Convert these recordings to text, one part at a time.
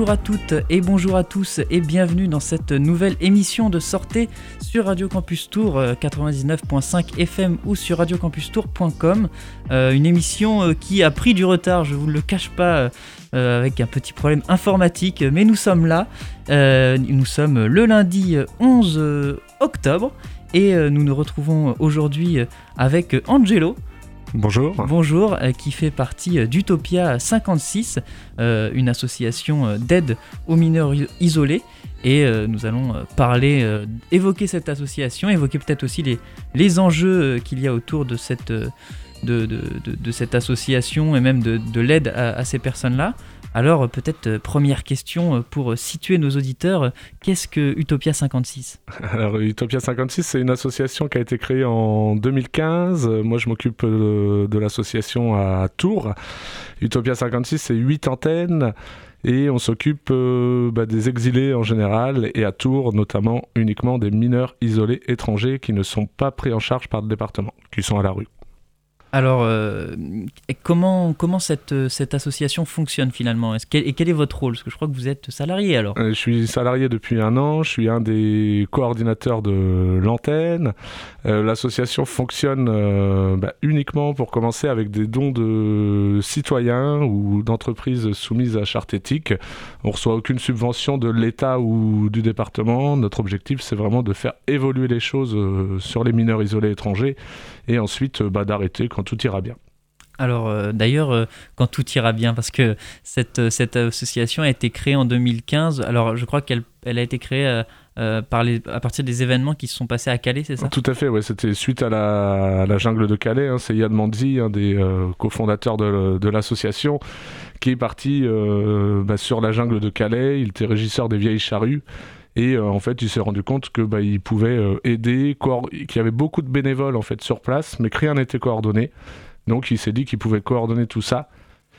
Bonjour à toutes et bonjour à tous et bienvenue dans cette nouvelle émission de sortie sur Radio Campus Tour 99.5 euh, FM ou sur radiocampustour.com. Euh, une émission euh, qui a pris du retard, je vous le cache pas, avec un petit problème informatique, mais nous sommes là. nous sommes le lundi 11 octobre et nous nous retrouvons aujourd'hui avec Angelo. Bonjour. Bonjour, euh, qui fait partie euh, d'Utopia 56, euh, une association d'aide aux mineurs isolés. Et nous allons parler, évoquer cette association, évoquer peut-être aussi les, enjeux qu'il y a autour de cette, association et même de, l'aide à, ces personnes-là. Alors peut-être euh, première question euh, pour situer nos auditeurs, qu'est-ce que Utopia 56 Alors Utopia 56 c'est une association qui a été créée en 2015. Moi je m'occupe euh, de l'association à Tours. Utopia 56 c'est 8 antennes et on s'occupe bah, des exilés en général et à Tours notamment uniquement des mineurs isolés étrangers qui ne sont pas pris en charge par le département, qui sont à la rue. Alors, euh, comment, comment cette, cette association fonctionne finalement? Et quel est votre rôle? Parce que je crois que vous êtes salarié alors. Euh, je suis salarié depuis un an, je suis un des coordinateurs de l'antenne. Euh, l'association fonctionne bah, uniquement pour commencer avec des dons de citoyens ou d'entreprises soumises à charte éthique. On reçoit aucune subvention de l'État ou du département. Notre objectif, c'est vraiment de faire évoluer les choses sur les mineurs isolés étrangers et ensuite bah, d'arrêter quand tout ira bien. Alors euh, d'ailleurs, euh, quand tout ira bien, parce que cette, euh, cette association a été créée en 2015, alors je crois qu'elle elle a été créée par les, à partir des événements qui se sont passés à Calais, c'est ça? Tout à fait, ouais, c'était suite à la, la, jungle de Calais, hein, c'est Yann Manzi, un des cofondateurs de, de l'association, qui est parti bah, sur la jungle de Calais, il était régisseur des vieilles charrues, et euh, en fait, il s'est rendu compte que bah, il pouvait euh, aider, qu'il y avait beaucoup de bénévoles en fait sur place, mais que rien n'était coordonné. Donc, il s'est dit qu'il pouvait coordonner tout ça.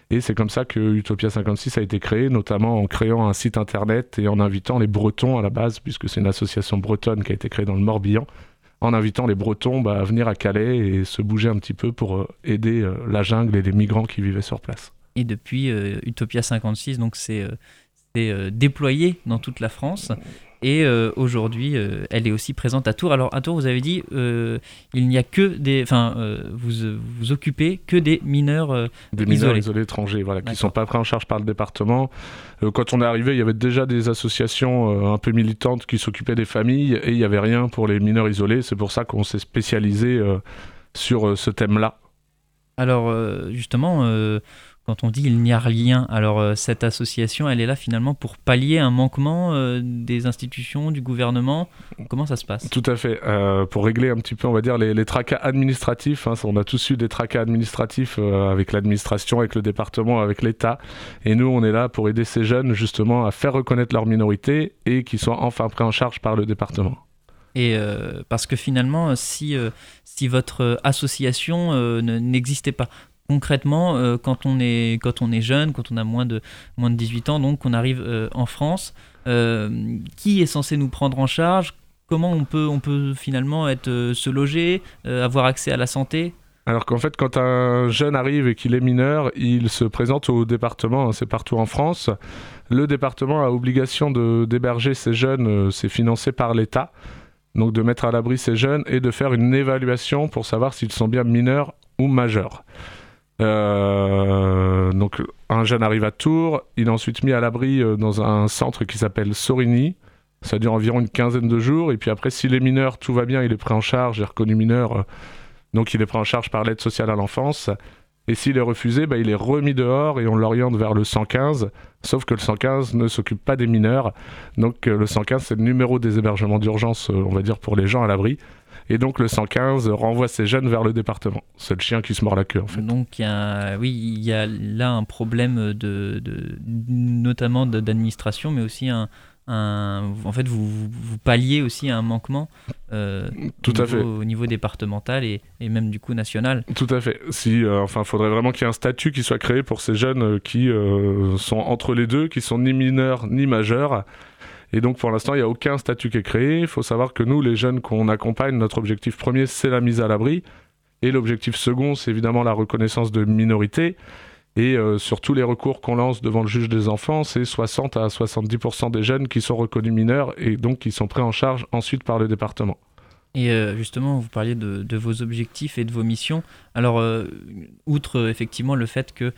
Et c'est comme ça que Utopia 56 a été créé, notamment en créant un site internet et en invitant les Bretons à la base, puisque c'est une association bretonne qui a été créée dans le Morbihan, en invitant les Bretons bah, à venir à Calais et se bouger un petit peu pour euh, aider la jungle et les migrants qui vivaient sur place. Et depuis Utopia 56, donc c'est déployée dans toute la France. Et euh, aujourd'hui, euh, elle est aussi présente à Tours. Alors à Tours, vous avez dit, il n'y a que des, enfin, vous vous occupez que des mineurs des mineurs isolés étrangers, voilà, qui sont pas pris en charge par le département. quand on est arrivé, il y avait déjà des associations un peu militantes qui s'occupaient des familles et il n'y avait rien pour les mineurs isolés. C'est pour ça qu'on s'est spécialisé sur ce thème-là. Alors justement quand on dit il n'y a rien, alors euh, cette association, elle est là finalement pour pallier un manquement euh, des institutions, du gouvernement. Comment ça se passe? Tout à fait. Euh, pour régler un petit peu, on va dire, les, tracas administratifs. Hein, on a tous eu des tracas administratifs avec l'administration, avec le département, avec l'État. Et nous, on est là pour aider ces jeunes justement à faire reconnaître leur minorité et qu'ils soient enfin pris en charge par le département. Et parce que finalement, si, si votre association n'existait pas, concrètement, euh, quand, on est, quand on est jeune, quand on a moins de, moins de 18 ans, donc on arrive euh, en France, euh, qui est censé nous prendre en charge? Comment on peut, on peut finalement être, se loger, avoir accès à la santé? Alors qu'en fait, quand un jeune arrive et qu'il est mineur, il se présente au département, hein, c'est partout en France. Le département a obligation d'héberger ces jeunes, c'est financé par l'État, donc de mettre à l'abri ces jeunes et de faire une évaluation pour savoir s'ils sont bien mineurs ou majeurs. Euh, donc un jeune arrive à Tours, il est ensuite mis à l'abri euh, dans un centre qui s'appelle Sorigny. Ça dure environ une quinzaine de jours. Et puis après, s'il est mineur, tout va bien, il est pris en charge, est reconnu mineur. Euh, donc il est pris en charge par l'aide sociale à l'enfance. Et s'il est refusé, bah, il est remis dehors et on l'oriente vers le 115. Sauf que le 115 ne s'occupe pas des mineurs. Donc le 115, c'est le numéro des hébergements d'urgence, on va dire, pour les gens à l'abri. Et donc le 115 renvoie ces jeunes vers le département. C'est le chien qui se mord la queue en fait. Donc a, oui, il y a là un problème de notamment d'administration, mais aussi un, un, en fait vous, vous palliez aussi un manquement Tout au, à niveau, fait. au niveau départemental et, et, même du coup national. Tout à fait. Si, enfin, faudrait vraiment qu'il y ait un statut qui soit créé pour ces jeunes qui sont entre les deux, qui sont ni mineurs ni majeurs. Et donc pour l'instant, il n'y a aucun statut qui est créé. Il faut savoir que nous, les jeunes qu'on accompagne, notre objectif premier, c'est la mise à l'abri. Et l'objectif second, c'est évidemment la reconnaissance de minorité. Et euh, sur tous les recours qu'on lance devant le juge des enfants, c'est 60 à 70% des jeunes qui sont reconnus mineurs et donc qui sont pris en charge ensuite par le département. Et euh, justement, vous parliez de, vos objectifs et de vos missions. Alors, euh, outre effectivement le fait que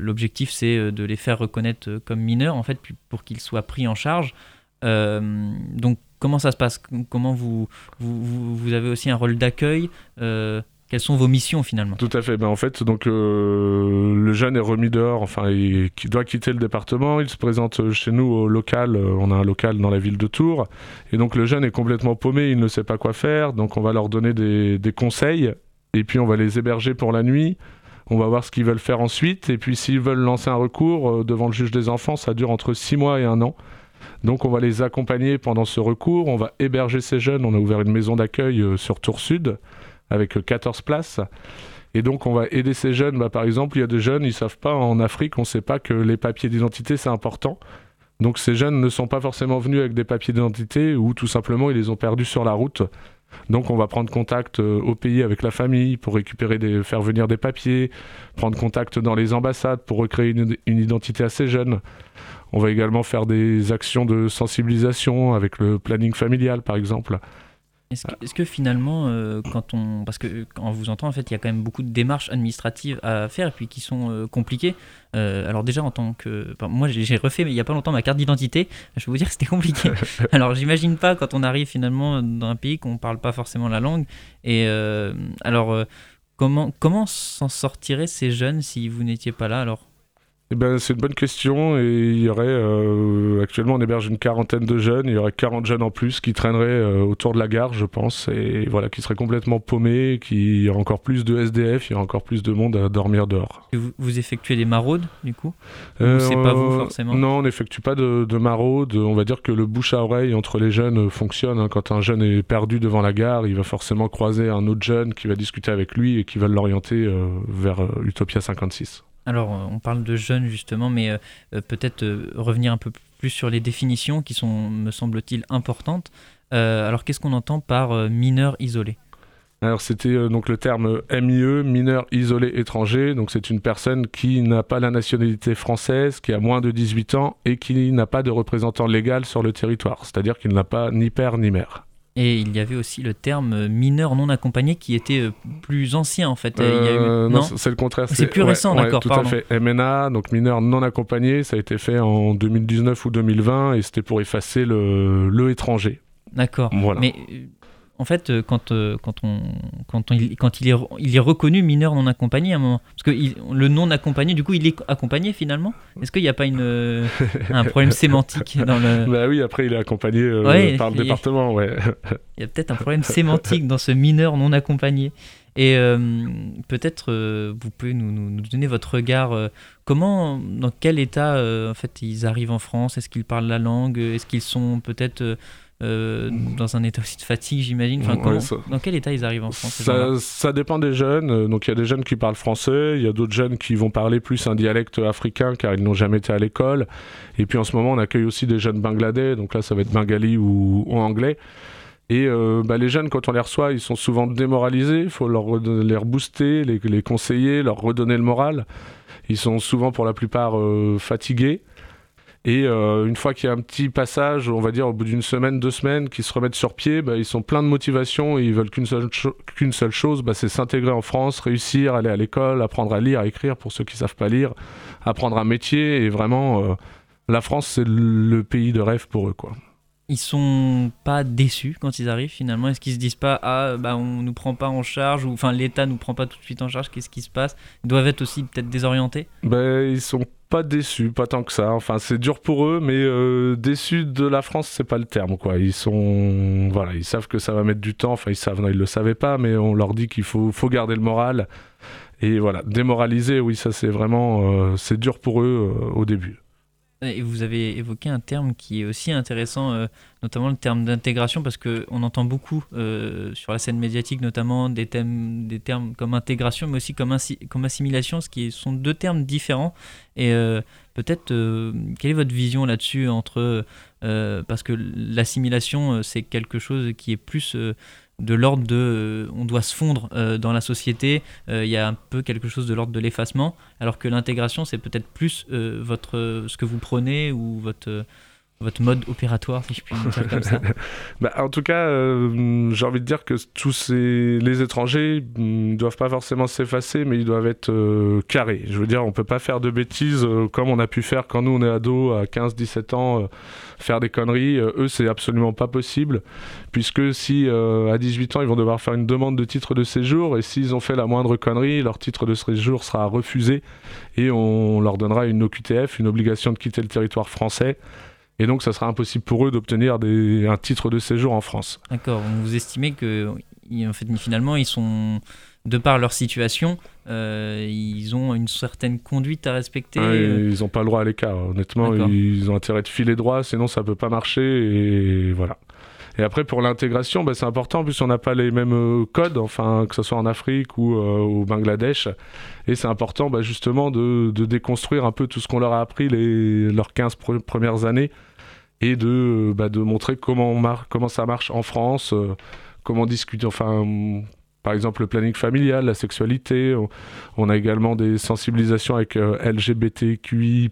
l'objectif c'est de les faire reconnaître comme mineurs, en fait, pour qu'ils soient pris en charge. donc, comment ça se passe? Comment vous, vous, vous, avez aussi un rôle d'accueil quelles sont vos missions finalement? Tout à fait. Ben, en fait, donc euh, le jeune est remis dehors, enfin, il, il, doit quitter le département. Il se présente chez nous au local. Euh, on a un local dans la ville de Tours, et donc le jeune est complètement paumé. Il ne sait pas quoi faire. Donc on va leur donner des, conseils, et puis on va les héberger pour la nuit. On va voir ce qu'ils veulent faire ensuite, et puis s'ils veulent lancer un recours euh, devant le juge des enfants, ça dure entre 6 mois et un an. Donc on va les accompagner pendant ce recours. On va héberger ces jeunes. On a ouvert une maison d'accueil euh, sur Tours Sud avec 14 places. Et donc, on va aider ces jeunes. Bah, par exemple, il y a des jeunes, ils ne savent pas, en Afrique, on ne sait pas que les papiers d'identité, c'est important. Donc, ces jeunes ne sont pas forcément venus avec des papiers d'identité ou tout simplement, ils les ont perdus sur la route. Donc, on va prendre contact euh, au pays avec la famille pour récupérer des, faire venir des papiers, prendre contact dans les ambassades pour recréer une, une identité à ces jeunes. On va également faire des actions de sensibilisation avec le planning familial, par exemple. Est-ce que, est que, finalement, euh, quand on. Parce que quand on vous entend, en fait, il y a quand même beaucoup de démarches administratives à faire et puis qui sont euh, compliquées. Euh, alors, déjà, en tant que. Enfin, moi, j'ai refait il n'y a pas longtemps ma carte d'identité. Je peux vous dire que c'était compliqué. alors, j'imagine pas quand on arrive finalement dans un pays qu'on ne parle pas forcément la langue. Et alors, comment, comment s'en sortiraient ces jeunes si vous n'étiez pas là? Alors eh ben, c'est une bonne question et il y aurait euh, actuellement on héberge une quarantaine de jeunes, il y aurait 40 jeunes en plus qui traîneraient euh, autour de la gare, je pense, et voilà, qui seraient complètement paumés, qui il y aurait encore plus de SDF, il y aurait encore plus de monde à dormir dehors. Vous, vous effectuez des maraudes du coup? Euh, C'est pas vous forcément? Non, on n'effectue pas de, de maraudes. On va dire que le bouche à oreille entre les jeunes fonctionne. Hein. Quand un jeune est perdu devant la gare, il va forcément croiser un autre jeune qui va discuter avec lui et qui va l'orienter vers Utopia 56. Alors, on parle de jeunes justement, mais euh, peut-être euh, revenir un peu plus sur les définitions qui sont, me semble-t-il, importantes. Euh, alors, qu'est-ce qu'on entend par mineur isolé? Alors c'était donc le terme MIE, mineur isolé étranger. Donc c'est une personne qui n'a pas la nationalité française, qui a moins de 18 ans et qui n'a pas de représentant légal sur le territoire. C'est-à-dire qu'il n'a pas ni père ni mère. Et il y avait aussi le terme mineur non accompagné qui était plus ancien en fait. Euh, eu... Non, c'est le contraire. C'est plus ouais, récent, ouais, d'accord. Tout pardon. à fait. MNA, donc mineur non accompagné, ça a été fait en 2019 ou 2020 et c'était pour effacer le, le étranger. D'accord. Voilà. Mais en fait, quand, quand, on, quand, on, quand il, est, il est reconnu mineur non accompagné à un moment, parce que il, le non accompagné, du coup, il est accompagné finalement? Est-ce qu'il n'y a pas une, un problème sémantique dans le... Bah oui, après, il est accompagné euh, ouais, par le il, département, ouais. Il y a peut-être un problème sémantique dans ce mineur non accompagné. Et euh, peut-être euh, vous pouvez nous, nous, nous, donner votre regard. Euh, comment, dans quel état en fait ils arrivent en France? Est-ce qu'ils parlent la langue? Est-ce qu'ils sont peut-être euh, dans un état aussi de fatigue, j'imagine. Enfin, dans quel état ils arrivent en France ça, ça, dépend des jeunes. Donc il y a des jeunes qui parlent français, il y a d'autres jeunes qui vont parler plus un dialecte africain car ils n'ont jamais été à l'école. Et puis en ce moment, on accueille aussi des jeunes bangladais. Donc là, ça va être bengali ou, ou anglais. Et euh, bah, les jeunes, quand on les reçoit, ils sont souvent démoralisés. Il faut leur les rebooster, les, les, conseiller, leur redonner le moral. Ils sont souvent, pour la plupart, euh, fatigués. Et euh, une fois qu'il y a un petit passage, on va dire au bout d'une semaine, deux semaines, qu'ils se remettent sur pied, bah, ils sont pleins de motivation et ils veulent qu'une seule, chose, bah, c'est s'intégrer en France, réussir, aller à l'école, apprendre à lire, à écrire pour ceux qui ne savent pas lire, apprendre un métier. Et vraiment, euh, la France, c'est le pays de rêve pour eux. quoi ils sont pas déçus quand ils arrivent finalement Est-ce qu'ils se disent pas ah bah on nous prend pas en charge ou enfin l'État nous prend pas tout de suite en charge Qu'est-ce qui se passe? Ils doivent être aussi peut-être désorientés? Ben ils sont pas déçus, pas tant que ça. Enfin c'est dur pour eux, mais euh, déçus de la France c'est pas le terme quoi. Ils sont voilà ils savent que ça va mettre du temps. Enfin ils savent ils le savaient pas, mais on leur dit qu'il faut faut garder le moral et voilà démoraliser oui ça c'est vraiment euh, c'est dur pour eux euh, au début. Et vous avez évoqué un terme qui est aussi intéressant, euh, notamment le terme d'intégration, parce qu'on entend beaucoup euh, sur la scène médiatique, notamment des, thèmes, des termes comme intégration, mais aussi comme, assimilation, ce qui sont deux termes différents. Et euh, peut-être, quelle est votre vision là-dessus entre... parce que l'assimilation, c'est quelque chose qui est plus de l'ordre de euh, on doit se fondre euh, dans la société, euh, il y a un peu quelque chose de l'ordre de l'effacement, alors que l'intégration c'est peut-être plus votre ce que vous prenez ou votre votre mode opératoire, si je puis dire comme ça bah, En tout cas, euh, j'ai envie de dire que tous les étrangers ne doivent pas forcément s'effacer, mais ils doivent être euh, carrés. Je veux dire, on peut pas faire de bêtises euh, comme on a pu faire quand nous, on est ados, à 15-17 ans, faire des conneries. eux, c'est absolument pas possible, puisque si à 18 ans, ils vont devoir faire une demande de titre de séjour, et s'ils ont fait la moindre connerie, leur titre de séjour sera refusé, et on leur donnera une OQTF, une obligation de quitter le territoire français. Et donc, ça sera impossible pour eux d'obtenir un titre de séjour en France. D'accord. Vous estimez que, en fait, finalement, ils sont, de par leur situation, euh, ils ont une certaine conduite à respecter. ils n'ont pas le droit à l'écart. Honnêtement, ils ont intérêt de filer droit, sinon ça peut pas marcher. Et voilà. Et après, pour l'intégration, bah, c'est important, puisqu'on n'a pas les mêmes euh, codes, enfin, que ce soit en Afrique ou euh, au Bangladesh. Et c'est important, bah, justement, de, de, déconstruire un peu tout ce qu'on leur a appris les, leurs 15 premières années et de, bah, de montrer comment, ça marche en France, euh, comment discuter, enfin, par exemple, le planning familial, la sexualité. On, a également des sensibilisations avec euh, LGBTQI.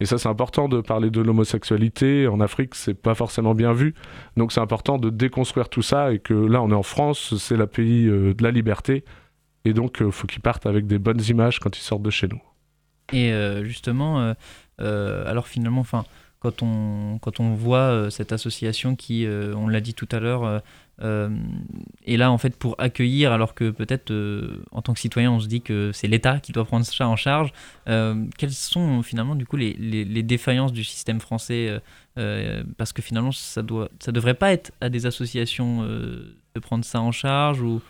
Et ça, c'est important de parler de l'homosexualité. En Afrique, c'est pas forcément bien vu. Donc, c'est important de déconstruire tout ça et que là, on est en France, c'est le pays euh, de la liberté. Et donc, il faut qu'ils partent avec des bonnes images quand ils sortent de chez nous. Et justement, alors finalement, enfin quand on, quand on voit euh, cette association qui, euh, on l'a dit tout à l'heure, euh, est là en fait pour accueillir, alors que peut-être en tant que citoyen on se dit que c'est l'État qui doit prendre ça en charge. quelles sont finalement du coup les, les, défaillances du système français Parce que finalement ça doit, ça devrait pas être à des associations de prendre ça en charge ou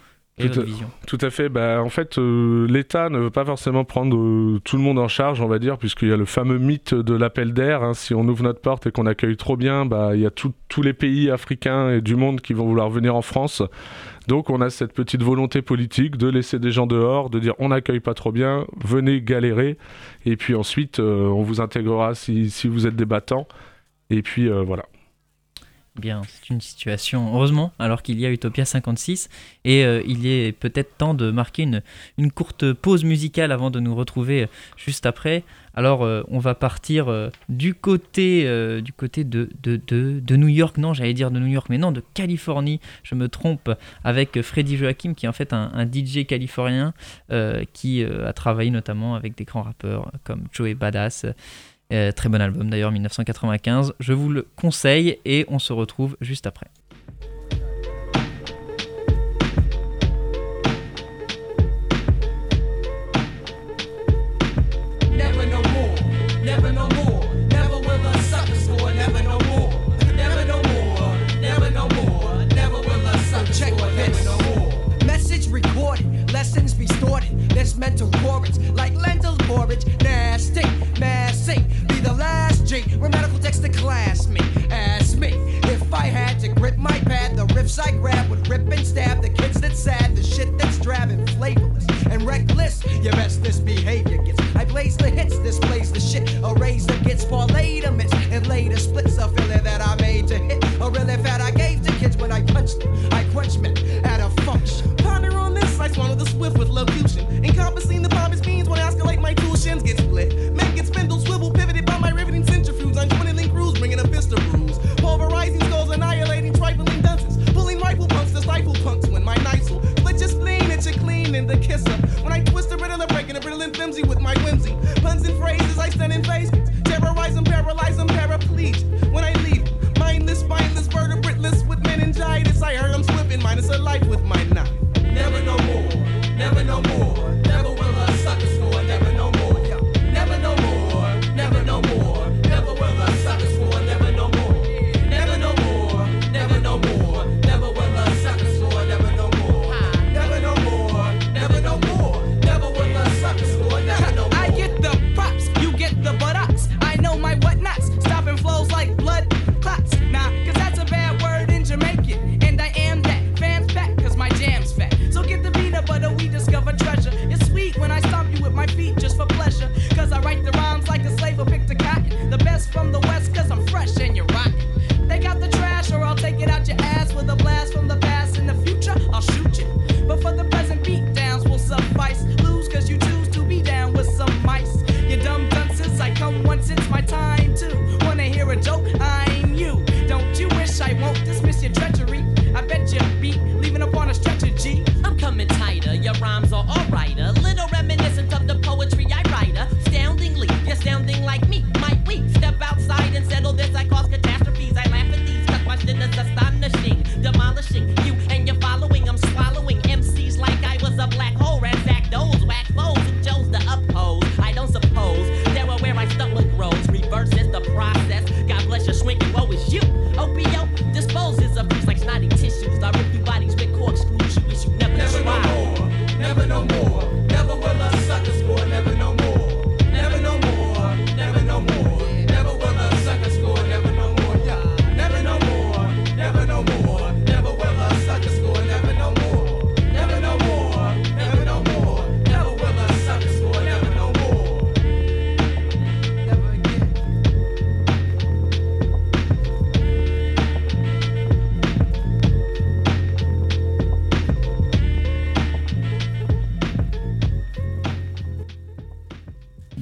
tout, à, fait. Bah, en fait, euh, l'État ne veut pas forcément prendre euh, tout le monde en charge, on va dire, puisqu'il y a le fameux mythe de l'appel d'air. Hein. Si on ouvre notre porte et qu'on accueille trop bien, bah, il y a tous les pays africains et du monde qui vont vouloir venir en France. Donc on a cette petite volonté politique de laisser des gens dehors, de dire on n'accueille pas trop bien, venez galérer, et puis ensuite euh, on vous intégrera si, si, vous êtes débattant. Et puis voilà. Bien, c'est une situation, heureusement, alors qu'il y a Utopia 56, et euh, il est peut-être temps de marquer une, une, courte pause musicale avant de nous retrouver juste après. Alors, euh, on va partir euh, du côté, du côté de, de, de, New York, non, j'allais dire de New York, mais non, de Californie, je me trompe, avec Freddy Joachim, qui est en fait un, un DJ californien qui a travaillé notamment avec des grands rappeurs comme Joey Badass. Euh, très bon album d'ailleurs, 1995. Je vous le conseille et on se retrouve juste après. lessons distorted. There's mental porridge, like lentil porridge, nasty, massy. G medical text a classmate. Ask me if I had to grip my pad, the riffs I grab would rip and stab the kids that sad, the shit that's drab and flavorless and reckless. Your best misbehavior gets. I blaze the hits, displays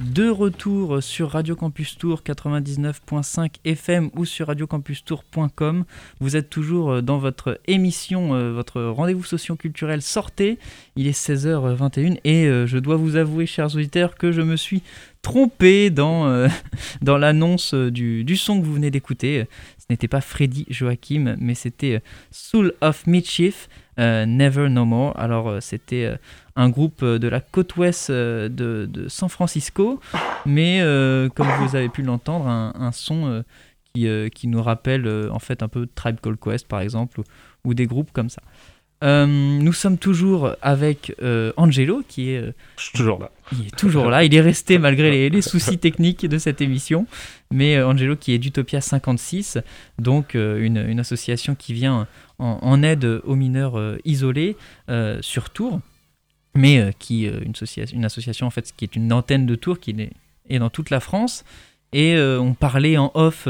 de retour sur Radio Campus Tour 99.5 FM ou sur radiocampustour.com. Vous êtes toujours euh, dans votre émission, euh, votre rendez-vous socio-culturel Sortez. Il est 16h21 et euh, je dois vous avouer, chers auditeurs, que je me suis trompé dans, l'annonce du, du, son que vous venez d'écouter. Ce n'était pas Freddy Joachim, mais c'était Soul of Mischief. Never No More. Alors c'était un groupe euh, de la côte ouest euh, de, San Francisco, mais euh, comme vous avez pu l'entendre, un, son qui, qui, nous rappelle en fait un peu Tribe Called Quest par exemple, ou, des groupes comme ça. nous sommes toujours avec Angelo qui est toujours là. Il est toujours là. Il est resté malgré les, soucis techniques de cette émission. Mais Angelo qui est d'Utopia 56, donc une, une, association qui vient en, aide aux mineurs isolés sur Tours mais euh, qui euh, une, association, une association en fait qui est une antenne de tours qui est, dans toute la France. Et euh, on parlait en off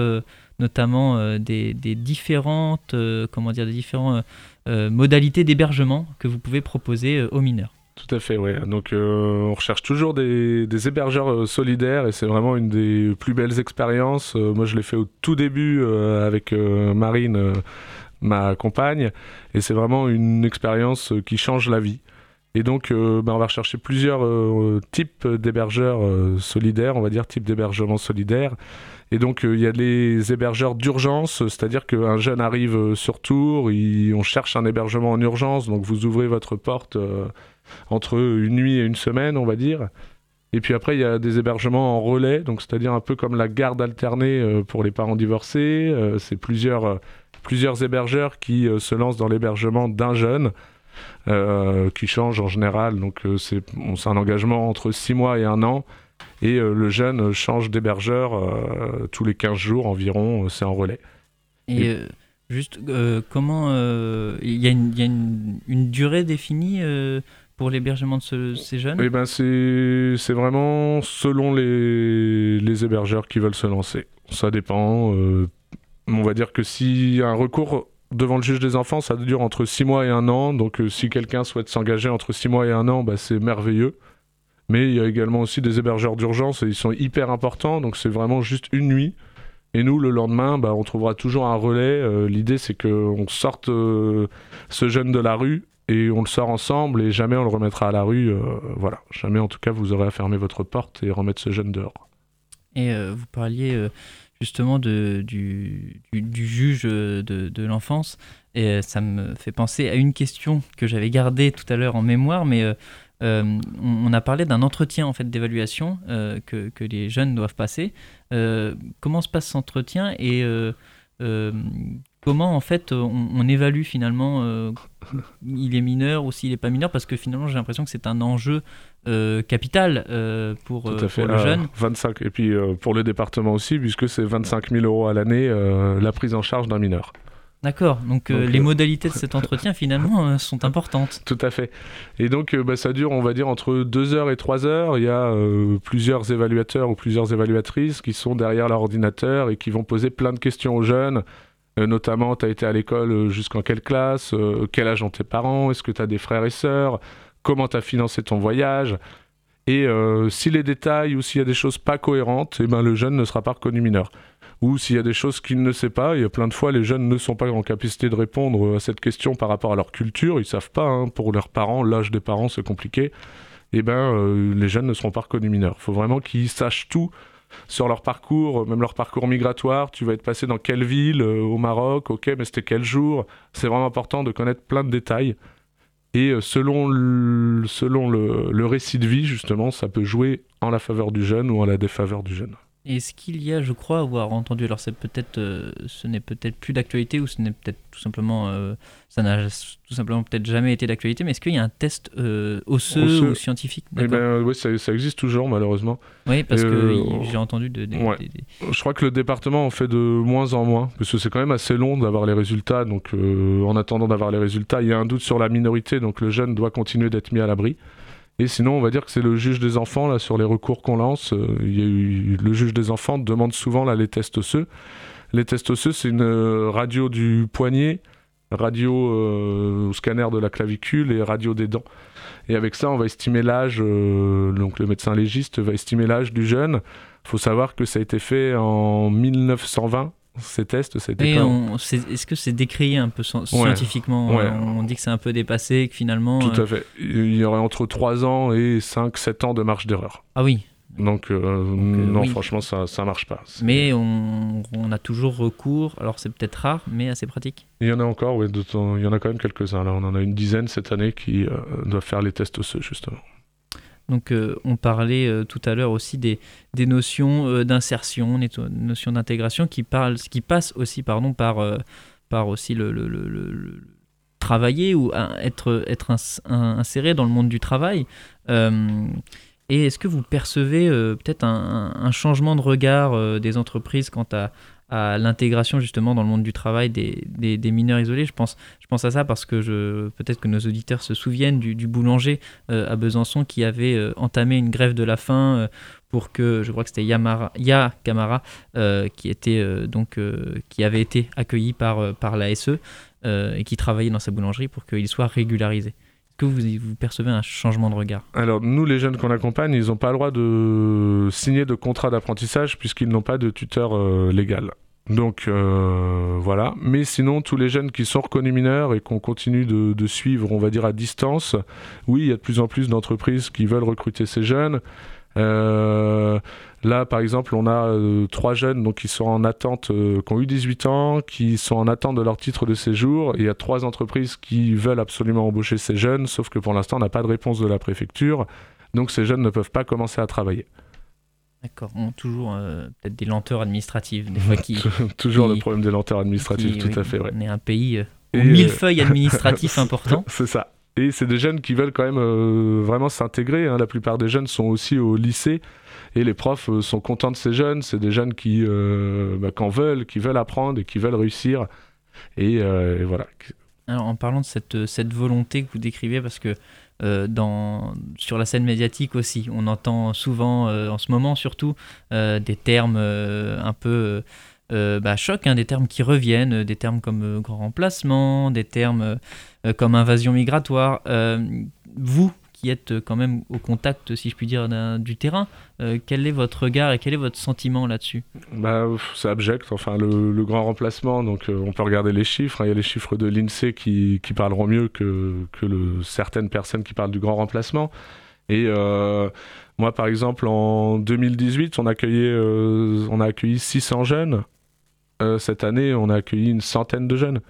notamment des, différentes comment dire des modalités d'hébergement que vous pouvez proposer aux mineurs. Tout à fait, oui. Donc on recherche toujours des, des hébergeurs solidaires et c'est vraiment une des plus belles expériences. moi je l'ai fait au tout début avec Marine, ma compagne, et c'est vraiment une expérience qui change la vie. Et donc, euh, bah, on va rechercher plusieurs euh, types d'hébergeurs euh, solidaires, on va dire type d'hébergement solidaire. Et donc, il y a les hébergeurs d'urgence, c'est-à-dire qu'un jeune arrive sur Tours, on cherche un hébergement en urgence, donc vous ouvrez votre porte entre une nuit et une semaine, on va dire. Et puis après, il y a des hébergements en relais, donc c'est-à-dire un peu comme la garde alternée pour les parents divorcés. c'est plusieurs, plusieurs hébergeurs qui se lancent dans l'hébergement d'un jeune. Euh, qui change en général. Donc euh, c'est un engagement entre 6 mois et un an. Et euh, le jeune change d'hébergeur tous les 15 jours environ, c'est en relais. Et, juste, comment. Il y a, une, y a une, durée définie pour l'hébergement de ces jeunes? Eh ben c'est vraiment selon les, les, hébergeurs qui veulent se lancer. Ça dépend. On va dire que si un recours devant le juge des enfants, ça dure entre 6 mois et 1 an. Donc euh, si quelqu'un souhaite s'engager entre 6 mois et 1 an, bah, c'est merveilleux. Mais il y a également aussi des hébergeurs d'urgence et ils sont hyper importants. Donc c'est vraiment juste une nuit. Et nous, le lendemain, bah, on trouvera toujours un relais. Euh, l'idée, c'est qu'on sorte euh, ce jeune de la rue et on le sort ensemble et jamais on le remettra à la rue. voilà, jamais en tout cas vous aurez à fermer votre porte et remettre ce jeune dehors. Et vous parliez justement de, du, du, juge de, de l'enfance. Et euh, ça me fait penser à une question que j'avais gardée tout à l'heure en mémoire, mais euh, euh, on, a parlé d'un entretien en fait d'évaluation que, que, les jeunes doivent passer. comment se passe cet entretien et comment en fait on, évalue finalement euh, il est mineur ou s'il n'est pas mineur parce que finalement j'ai l'impression que c'est un enjeu euh, capital euh, pour, Tout à fait. le jeune. 25 et puis pour le département aussi puisque c'est 25 000 euros à l'année la prise en charge d'un mineur. D'accord, donc, les modalités de cet entretien finalement sont importantes. Tout à fait. Et donc bah, ça dure on va dire entre 2 heures et 3 heures. Il y a plusieurs évaluateurs ou plusieurs évaluatrices qui sont derrière leur ordinateur et qui vont poser plein de questions aux jeunes. Euh, notamment, tu as été à l'école euh, jusqu'en quelle classe euh, Quel âge ont tes parents Est-ce que tu as des frères et sœurs Comment tu as financé ton voyage Et si les détails ou s'il y a des choses pas cohérentes, eh ben, le jeune ne sera pas reconnu mineur. Ou s'il y a des choses qu'il ne sait pas, il y a plein de fois, les jeunes ne sont pas en capacité de répondre à cette question par rapport à leur culture. Ils savent pas, hein, pour leurs parents, l'âge des parents, c'est compliqué. Eh ben, les jeunes ne seront pas reconnus mineurs. Il faut vraiment qu'ils sachent tout sur leur parcours, même leur parcours migratoire. Tu vas être passé dans quelle ville euh, au Maroc Ok, mais c'était quel jour C'est vraiment important de connaître plein de détails. Et euh, selon, le, selon le récit de vie, justement, ça peut jouer en la faveur du jeune ou en la défaveur du jeune. Est-ce qu'il y a, je crois, avoir entendu, alors c'est peut-être, euh, ce n'est peut-être plus d'actualité ou ce n'est peut-être tout simplement, euh, ça n'a tout simplement peut-être jamais été d'actualité, mais est-ce qu'il y a un test euh, osseux, ou scientifique eh ben, Oui, ça, existe toujours malheureusement. Oui, parce que j'ai entendu de, Je crois que le département en fait de moins en moins, parce que c'est quand même assez long d'avoir les résultats. Donc, en attendant d'avoir les résultats, il y a un doute sur la minorité, donc le jeune doit continuer d'être mis à l'abri. Et sinon, on va dire que c'est le juge des enfants, là, sur les recours qu'on lance. Euh, y a eu, le juge des enfants demande souvent là, les tests osseux. Les tests osseux, c'est une euh, radio du poignet radio au scanner de la clavicule et radio des dents. Et avec ça, on va estimer l'âge, donc le médecin légiste va estimer l'âge du jeune. Il faut savoir que ça a été fait en 1920 ces tests, c'était Est-ce que c'est décrié un peu scientifiquement On dit que c'est un peu dépassé, que finalement... Tout à fait. Il y aurait entre 3 ans et 5-7 ans de marge d'erreur. Ah oui, donc, euh, euh, non, franchement, ça ne marche pas. Mais on, a toujours recours, alors c'est peut-être rare, mais assez pratique. Il y en a encore, oui, il y en a quand même quelques-uns. Là, on en a une dizaine cette année qui euh, doivent faire les tests osseux, justement. Donc, on parlait tout à l'heure aussi des, des notions d'insertion, des notions d'intégration qui, qui passent aussi pardon, par, par aussi le, le, le, travailler ou être, être inséré dans le monde du travail. Et est-ce que vous percevez euh, peut-être un, changement de regard euh, des entreprises quant à, l'intégration justement dans le monde du travail des, mineurs isolés. Je pense, à ça parce que peut-être que nos auditeurs se souviennent du, boulanger euh, à Besançon qui avait entamé une grève de la faim pour que, je crois que c'était Yamara, Ya Kamara, qui, était, donc, qui avait été accueilli par, par la SE et qui travaillait dans sa boulangerie pour qu'il soit régularisé vous, percevez un changement de regard Alors, nous, les jeunes qu'on accompagne, ils n'ont pas le droit de signer de contrat d'apprentissage puisqu'ils n'ont pas de tuteur euh, légal. Donc euh, voilà, mais sinon tous les jeunes qui sont reconnus mineurs et qu'on continue de, suivre, on va dire à distance, oui, il y a de plus en plus d'entreprises qui veulent recruter ces jeunes. Euh, Là, par exemple, on a euh, trois jeunes donc, qui sont en attente, euh, qui ont eu 18 ans, qui sont en attente de leur titre de séjour. il y a trois entreprises qui veulent absolument embaucher ces jeunes, sauf que pour l'instant, on n'a pas de réponse de la préfecture. Donc ces jeunes ne peuvent pas commencer à travailler. D'accord, toujours euh, peut-être des lenteurs administratives, des fois qui... toujours le problème des lenteurs administratives, tout à fait. On est un pays aux mille feuilles administratives importants. C'est ça. Et c'est des jeunes qui veulent quand même vraiment s'intégrer. Hein. La plupart des jeunes sont aussi au lycée. Et les profs euh, sont contents de ces jeunes. C'est des jeunes qui, euh, bah, en veulent, qui veulent apprendre et qui veulent réussir. Et, euh, voilà. Alors, en parlant de cette, cette volonté que vous décrivez, parce que dans, sur la scène médiatique aussi, on entend souvent, en ce moment surtout, des termes un peu bah, choc, hein, des termes qui reviennent, des termes comme grand remplacement, des termes comme invasion migratoire. vous, qui êtes quand même au contact, si je puis dire, du terrain. Euh, quel est votre regard et quel est votre sentiment là-dessus? Bah, C'est abject, enfin le, grand remplacement, donc euh, on peut regarder les chiffres, hein. il y a les chiffres de l'INSEE qui, parleront mieux que, certaines personnes qui parlent du grand remplacement. Et euh, moi, par exemple, en 2018, on, accueillait, on a accueilli 600 jeunes. Cette année, on a accueilli une centaine de jeunes.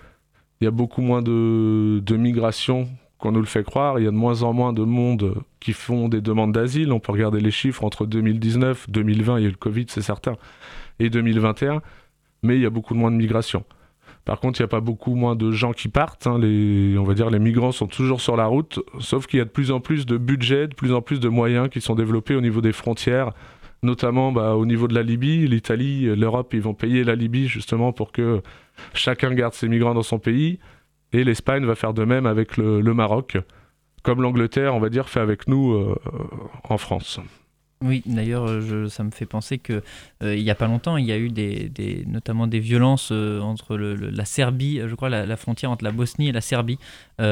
Il y a beaucoup moins de, de migration qu'on nous le fait croire. Il y a de moins en moins de monde qui font des demandes d'asile. On peut regarder les chiffres entre 2019, 2020, il y a eu le Covid, c'est certain, et 2021, mais il y a beaucoup moins de migration. Par contre, il n'y a pas beaucoup moins de gens qui partent. Hein. On va dire les migrants sont toujours sur la route, sauf qu'il y a de plus en plus de budget, de plus en plus de moyens qui sont développés au niveau des frontières, notamment bah, au niveau de la Libye. L'Italie, l'Europe, ils vont payer la Libye justement pour que chacun garde ses migrants dans son pays. Et l'Espagne va faire de même avec le, Maroc, comme l'Angleterre, on va dire, fait avec nous euh, en France. Oui, d'ailleurs, ça me fait penser que euh, il n'y a pas longtemps, il y a eu des, notamment des violences euh, entre la Serbie, je crois, la, frontière entre la Bosnie et la Serbie. il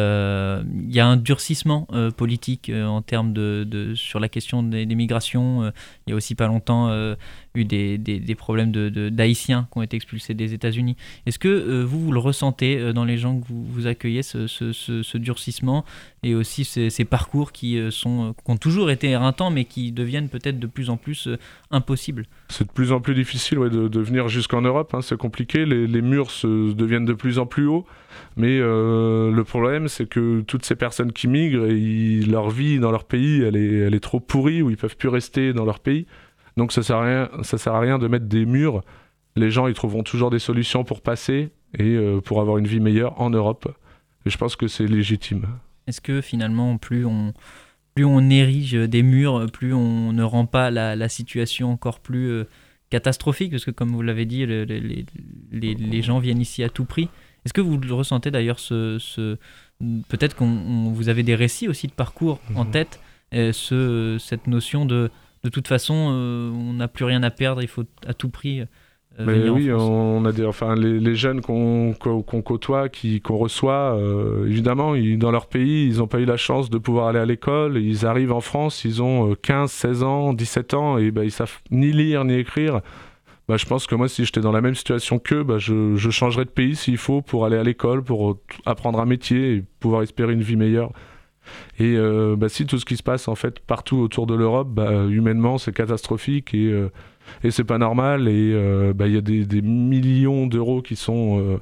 y a un durcissement politique en termes de, sur la question des, des migrations. il y a aussi pas longtemps des, problèmes d'Haïtiens de, qui ont été expulsés des États-Unis. Est-ce que euh, vous, vous le ressentez euh, dans les gens que vous, accueillez, ce, durcissement et aussi ces, parcours qui, euh, sont, qui ont toujours été éreintants mais qui deviennent peut-être de plus en plus impossibles? C'est de plus en plus difficile de, de, venir jusqu'en Europe, hein, c'est compliqué, les, murs se, deviennent de plus en plus hauts, mais le problème c'est que toutes ces personnes qui migrent, leur vie dans leur pays, elle est, trop pourrie, ou ils peuvent plus rester dans leur pays. Donc ça sert à rien, ça sert à rien de mettre des murs. Les gens, ils trouveront toujours des solutions pour passer et euh, pour avoir une vie meilleure en Europe. Et je pense que c'est légitime. Est-ce que finalement, plus on, plus on érige des murs, plus on ne rend pas la, situation encore plus euh, catastrophique? Parce que comme vous l'avez dit, les, les, gens viennent ici à tout prix. Est-ce que vous le ressentez d'ailleurs ce, ce peut-être que vous avez des récits aussi de parcours en mhm. tête, euh, ce, cette notion de de toute façon, euh, on n'a plus rien à perdre, il faut à tout prix mais oui, on a des, enfin, les, jeunes qu'on côtoie, qu'on reçoit, évidemment, dans leur pays, ils n'ont pas eu la chance de pouvoir aller à l'école. Ils arrivent en France, ils ont 15, 16 ans, 17 ans, et ben, ils savent ni lire ni écrire. Bah, je pense que moi, si j'étais dans la même situation qu'eux, bah, je, je, changerais de pays s'il faut pour aller à l'école, pour apprendre un métier et pouvoir espérer une vie meilleure. Et euh, bah, si tout ce qui se passe en fait partout autour de l'Europe, bah, humainement, c'est catastrophique et, euh, et c'est pas normal. Et euh, bah, il y a des, millions d'euros qui sont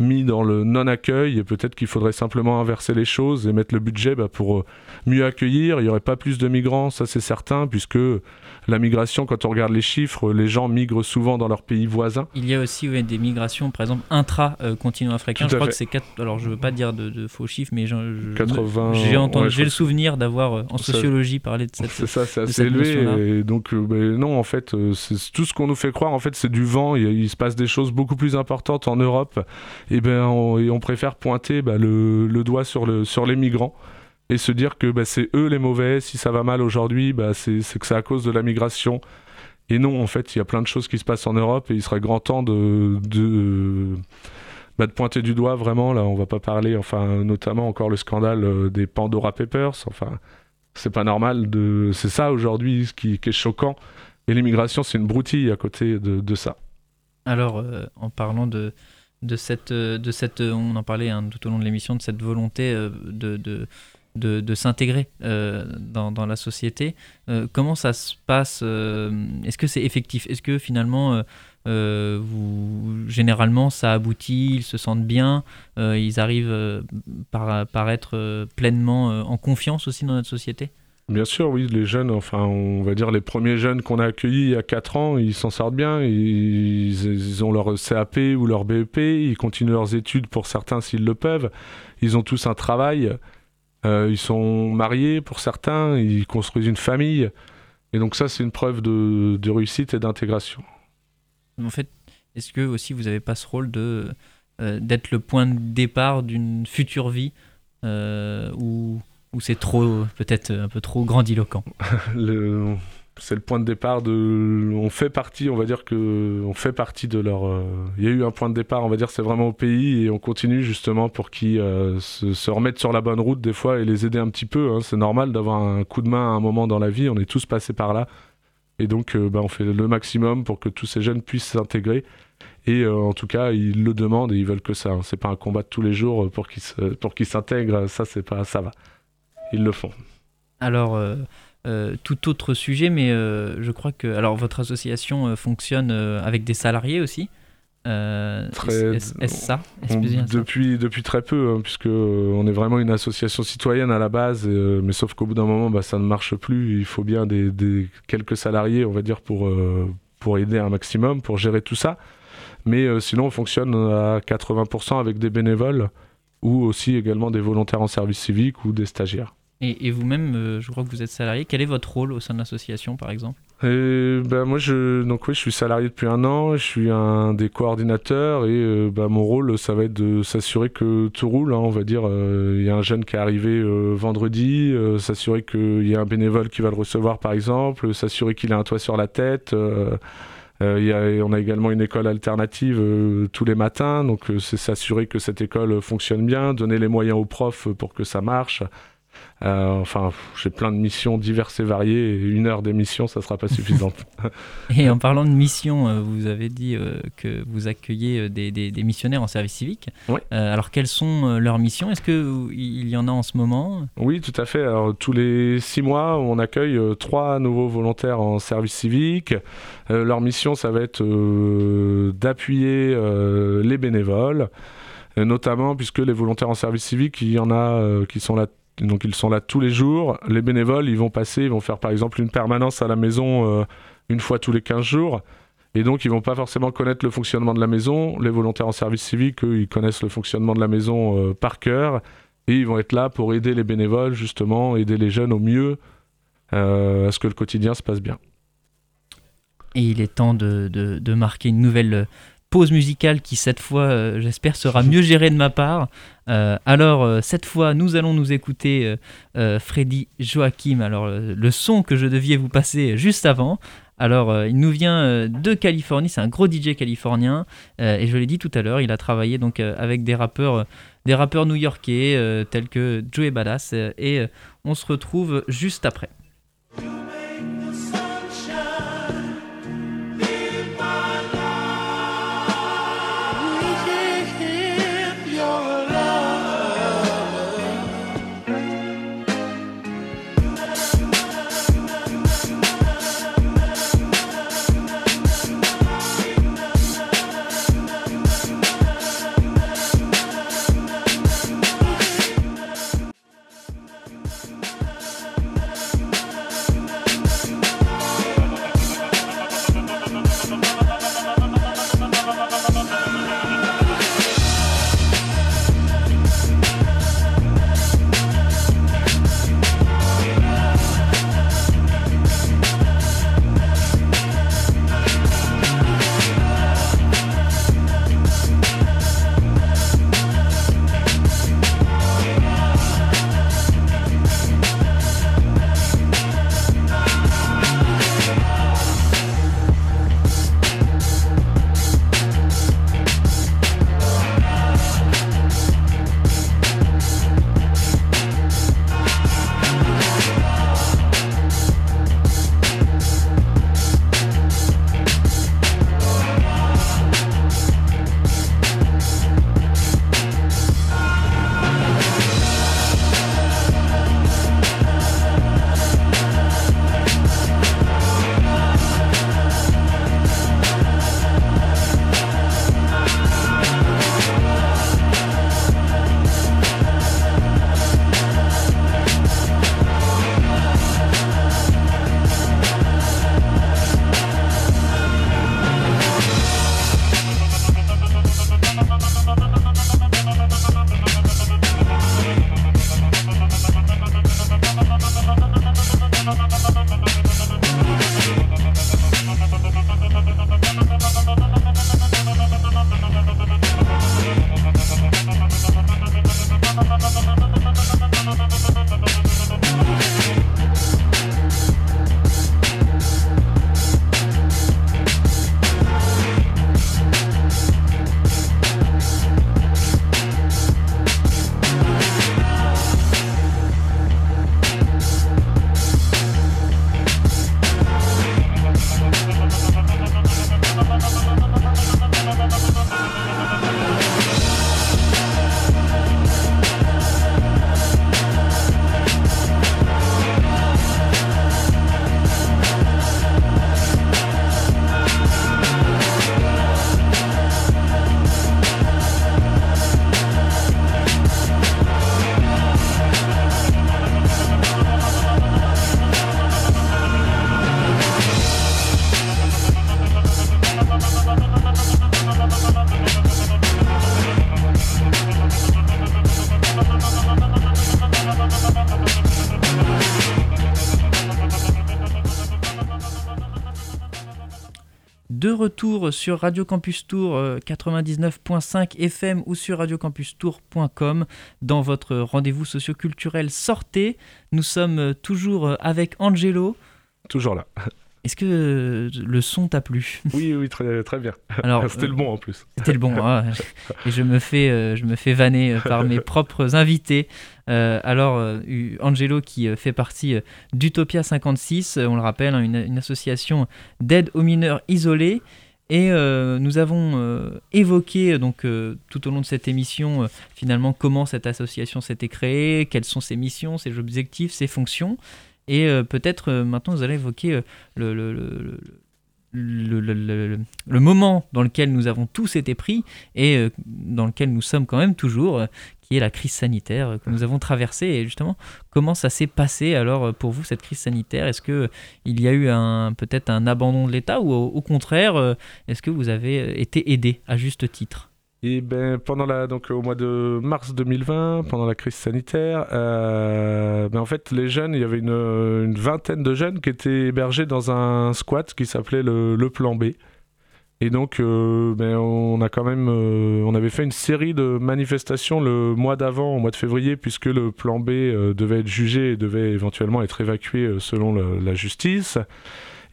mis dans le non-accueil et peut-être qu'il faudrait simplement inverser les choses et mettre le budget pour mieux accueillir. Il n'y aurait pas plus de migrants, ça c'est certain, puisque la migration, quand on regarde les chiffres, les gens migrent souvent dans leurs pays voisins. Il y a aussi des migrations, par exemple, intra-continent africain. je crois que c'est 4. Alors, je ne veux pas dire de, faux chiffres, mais j'ai entendu, j'ai le souvenir d'avoir euh, en sociologie parlé de cette. C'est ça, c'est assez élevé. Et donc, euh, ben, non, en fait, euh, tout ce qu'on nous fait croire, en fait, c'est du vent. Il, se passe des choses beaucoup plus importantes en Europe. Et, ben, on, et on préfère pointer ben, le, le, doigt sur, le, sur les migrants et se dire que bah, c'est eux les mauvais, si ça va mal aujourd'hui, bah, c'est que c'est à cause de la migration. Et non, en fait, il y a plein de choses qui se passent en Europe et il serait grand temps de, de, bah, pointer du doigt vraiment. Là, on va pas parler, enfin, notamment encore le scandale euh, des Pandora Papers. Enfin, c'est pas normal. De... C'est ça aujourd'hui ce qui, est choquant. Et l'immigration, c'est une broutille à côté de, ça. Alors, euh, en parlant de, de cette, de cette, on en parlait hein, tout au long de l'émission, de cette volonté euh, de, de s'intégrer euh, dans, la société. Euh, comment ça se passe euh, Est-ce que c'est effectif? Est-ce que finalement, généralement, ça aboutit Ils se sentent bien Ils arrivent par, par être pleinement en confiance aussi dans notre société? Bien sûr, oui, les jeunes, enfin, on va dire les premiers jeunes qu'on a accueillis il y a 4 ans, ils s'en sortent bien, ils, ont leur CAP ou leur BEP, ils continuent leurs études pour certains s'ils le peuvent, ils ont tous un travail, ils sont mariés pour certains, ils construisent une famille. Et donc ça, c'est une preuve de, réussite et d'intégration. En fait, est-ce que aussi vous n'avez pas ce rôle de euh, d'être le point de départ d'une future vie euh, ou c'est trop peut-être un peu trop grandiloquent? Le, c'est le point de départ de. On fait partie, on va dire que on fait partie de leur. Euh, il y a eu un point de départ, on va dire, c'est vraiment au pays et on continue justement pour qu'ils euh, se, remettent sur la bonne route des fois et les aider un petit peu. Hein. C'est normal d'avoir un coup de main à un moment dans la vie. On est tous passés par là et donc euh, bah, on fait le maximum pour que tous ces jeunes puissent s'intégrer. Et en tout cas, ils le demandent et ils veulent que ça. Hein. C'est pas un combat de tous les jours pour qu'ils pour qu'ils s'intègrent. Ça, c'est pas ça va. Ils le font. Alors. Euh, tout autre sujet, mais euh, je crois que alors votre association euh, fonctionne avec des salariés aussi. Est-ce ça? Depuis, depuis très peu, hein, puisque on est vraiment une association citoyenne à la base, mais sauf qu'au bout d'un moment, bah, ça ne marche plus. Il faut bien des, des quelques salariés, on va dire, pour, pour aider un maximum, pour gérer tout ça. Mais sinon, on fonctionne à 80% avec des bénévoles ou aussi également des volontaires en service civique ou des stagiaires. Et, vous-même, euh, je crois que vous êtes salarié. Quel est votre rôle au sein de l'association, par exemple? Et, ben moi, je, donc oui, je suis salarié depuis un an. Je suis un des coordinateurs et euh, ben, mon rôle, ça va être de s'assurer que tout roule. Hein, on va dire, euh, il y a un jeune qui est arrivé vendredi, s'assurer qu'il y a un bénévole qui va le recevoir, par exemple, s'assurer qu'il a un toit sur la tête. Y a, on a également une école alternative tous les matins, donc c'est s'assurer que cette école fonctionne bien, donner les moyens aux profs pour que ça marche. Euh, enfin, j'ai plein de missions diverses et variées, et une heure d'émission, ça sera pas suffisante. et en parlant de missions, euh, vous avez dit euh, que vous accueillez des, des, missionnaires en service civique. Oui. alors, quelles sont leurs missions? Est-ce qu'il y en a en ce moment? Oui, tout à fait. Alors, tous les six mois, on accueille trois nouveaux volontaires en service civique. leur mission, ça va être d'appuyer les bénévoles notamment puisque les volontaires en service civique, il y en a qui sont là donc ils sont là tous les jours. Les bénévoles, ils vont passer, ils vont faire par exemple une permanence à la maison euh, une fois tous les 15 jours. Et donc ils vont pas forcément connaître le fonctionnement de la maison. Les volontaires en service civique, eux, ils connaissent le fonctionnement de la maison euh, par cœur. Et ils vont être là pour aider les bénévoles, justement, aider les jeunes au mieux euh, à ce que le quotidien se passe bien. Et il est temps de, de marquer une nouvelle pause musicale qui cette fois, euh, j'espère, sera mieux gérée de ma part. Euh, alors euh, cette fois, nous allons nous écouter Freddy Joachim. Alors le son que je deviez vous passer juste avant. Alors, il nous vient de Californie, c'est un gros DJ californien, et je l'ai dit tout à l'heure, il a travaillé donc avec des rappeurs, des rappeurs new-yorkais tels que Joey Badass, et on se retrouve juste après. Retour sur Radio Campus Tour 99.5 euh, FM ou sur radiocampustour.com dans votre rendez-vous socioculturel Sortez. Nous sommes euh, toujours euh, avec Angelo. Toujours là. Est-ce que le son t'a plu? Oui, oui, très, très bien. c'était le bon en plus. C'était le bon. Hein. et je me fais, je me fais vanner par mes propres invités. alors, Angelo qui fait partie d'Utopia 56, on le rappelle, hein, une, une, association d'aide aux mineurs isolés. Et euh, nous avons euh, évoqué euh, donc tout au long de cette émission finalement comment cette association s'était créée, quelles sont ses missions, ses objectifs, ses fonctions. Et peut-être maintenant vous allez évoquer le, le, moment dans lequel nous avons tous été pris et dans lequel nous sommes quand même toujours, qui est la crise sanitaire que nous avons traversée. Et justement, comment ça s'est passé alors pour vous cette crise sanitaire? Est-ce que il y a eu peut-être un abandon de l'État ou au, contraire, est-ce que vous avez été aidé à juste titre? Et ben, pendant la, donc, au mois de mars 2020, pendant la crise sanitaire, euh, ben, en fait, les jeunes, il y avait une, une, vingtaine de jeunes qui étaient hébergés dans un squat qui s'appelait le, le, Plan B. Et donc, euh, ben, on a quand même, euh, on avait fait une série de manifestations le mois d'avant, au mois de février, puisque le plan B euh, devait être jugé et devait éventuellement être évacué selon la justice.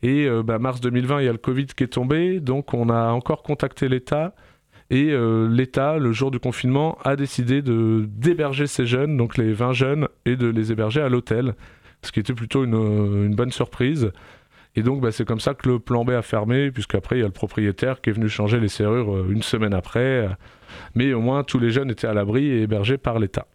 Et bah, mars 2020, il y a le Covid qui est tombé, donc on a encore contacté l'État. Et l'État, le jour du confinement, a décidé de d'héberger ces jeunes, donc les 20 jeunes, et de les héberger à l'hôtel, ce qui était plutôt une, une bonne surprise. Et donc, bah, c'est comme ça que le plan B a fermé, puisqu'après, il y a le propriétaire qui est venu changer les serrures euh, une semaine après. Mais au moins, tous les jeunes étaient à l'abri et hébergés par l'État.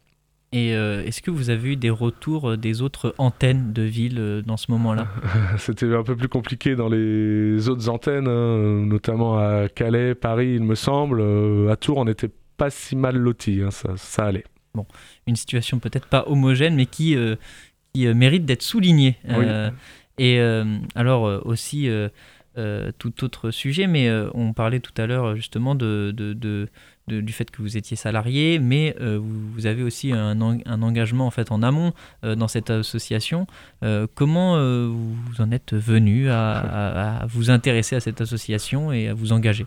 Et euh, est-ce que vous avez eu des retours euh, des autres antennes de ville dans ce moment-là? C'était un peu plus compliqué dans les autres antennes, hein, notamment à Calais, Paris, il me semble. à Tours, on n'était pas si mal lotis, hein, ça, ça, allait. Bon, une situation peut-être pas homogène, mais qui, qui mérite d'être soulignée. Oui. Et euh, alors euh, aussi, euh, tout autre sujet, mais on parlait tout à l'heure justement de, de, du fait que vous étiez salarié, mais vous, avez aussi un, engagement en fait en amont dans cette association. comment vous en êtes venu à, vous intéresser à cette association et à vous engager?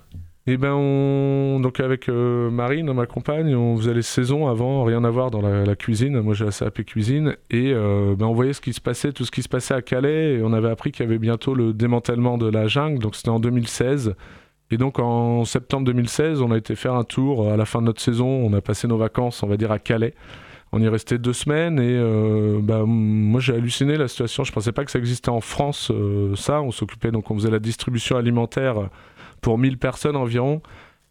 Eh ben on... donc avec euh, Marine, ma compagne, on faisait les saisons avant, rien à voir dans la, cuisine. Moi j'ai la CAP cuisine et euh, ben, on voyait ce qui se passait, tout ce qui se passait à Calais et on avait appris qu'il y avait bientôt le démantèlement de la jungle. Donc c'était en 2016. Et donc en septembre 2016, on a été faire un tour à la fin de notre saison. On a passé nos vacances, on va dire, à Calais. On y restait deux semaines et euh, ben, moi j'ai halluciné la situation. Je pensais pas que ça existait en France, ça. On s'occupait donc on faisait la distribution alimentaire pour 1000 personnes environ.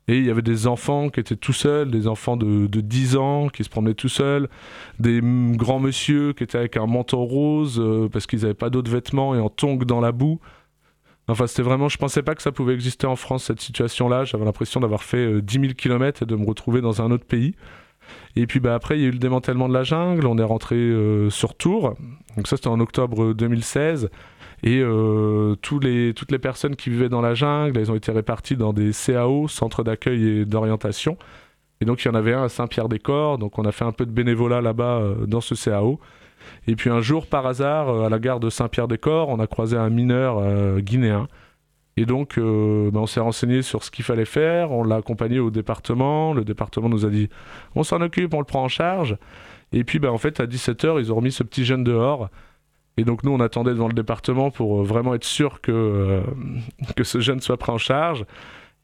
Et il y avait des enfants qui étaient tout seuls, des enfants de, de 10 ans qui se promenaient tout seuls, des grands monsieur qui étaient avec un manteau rose euh, parce qu'ils n'avaient pas d'autres vêtements et en tongs dans la boue. Enfin, c'était vraiment, je pensais pas que ça pouvait exister en France, cette situation-là. J'avais l'impression d'avoir fait 10 000 km et de me retrouver dans un autre pays. Et puis bah, après, il y a eu le démantèlement de la jungle, on est rentré euh, sur Tours. Donc ça, c'était en octobre 2016. Et euh, tous les, toutes les personnes qui vivaient dans la jungle, elles ont été réparties dans des CAO, centres d'accueil et d'orientation. Et donc il y en avait un à Saint-Pierre-des-Corps, donc on a fait un peu de bénévolat là-bas euh, dans ce CAO. Et puis un jour, par hasard, euh, à la gare de Saint-Pierre-des-Corps, on a croisé un mineur guinéen. Et donc, ben, on s'est renseigné sur ce qu'il fallait faire, on l'a accompagné au département, le département nous a dit on s'en occupe, on le prend en charge. Et puis, ben, en fait, à 17h, ils ont remis ce petit jeune dehors. Et donc nous, on attendait devant le département pour euh, vraiment être sûr que, euh, que ce jeune soit pris en charge.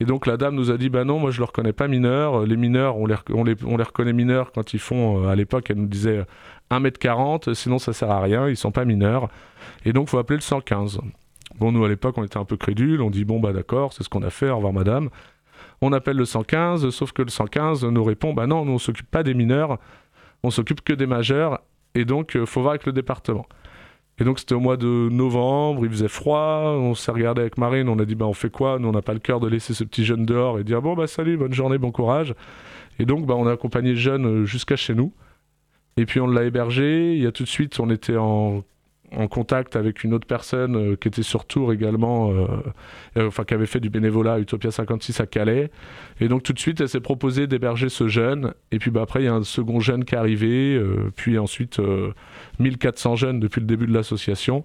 Et donc la dame nous a dit, bah non, moi je ne le reconnais pas mineur. Les mineurs, on les, on reconnaît mineurs quand ils font, euh, à l'époque, elle nous disait 1m40, sinon ça sert à rien, ils sont pas mineurs. Et donc faut appeler le 115. Bon, nous à l'époque, on était un peu crédules, on dit, bon bah d'accord, c'est ce qu'on a fait, au revoir madame. On appelle le 115, sauf que le 115 nous répond, bah non, nous on s'occupe pas des mineurs, on s'occupe que des majeurs, et donc il faut voir avec le département. Et donc c'était au mois de novembre, il faisait froid, on s'est regardé avec Marine, on a dit bah on fait quoi? Nous on n'a pas le cœur de laisser ce petit jeune dehors et dire bon bah salut, bonne journée, bon courage. Et donc bah on a accompagné le jeune euh, jusqu'à chez nous. Et puis on l'a hébergé, il y a tout de suite on était en contact avec une autre personne euh, qui était sur Tours également, euh, euh, enfin qui avait fait du bénévolat à Utopia 56 à Calais. Et donc tout de suite, elle s'est proposée d'héberger ce jeune. Et puis bah, après, il y a un second jeune qui est arrivé, puis ensuite 1400 jeunes depuis le début de l'association.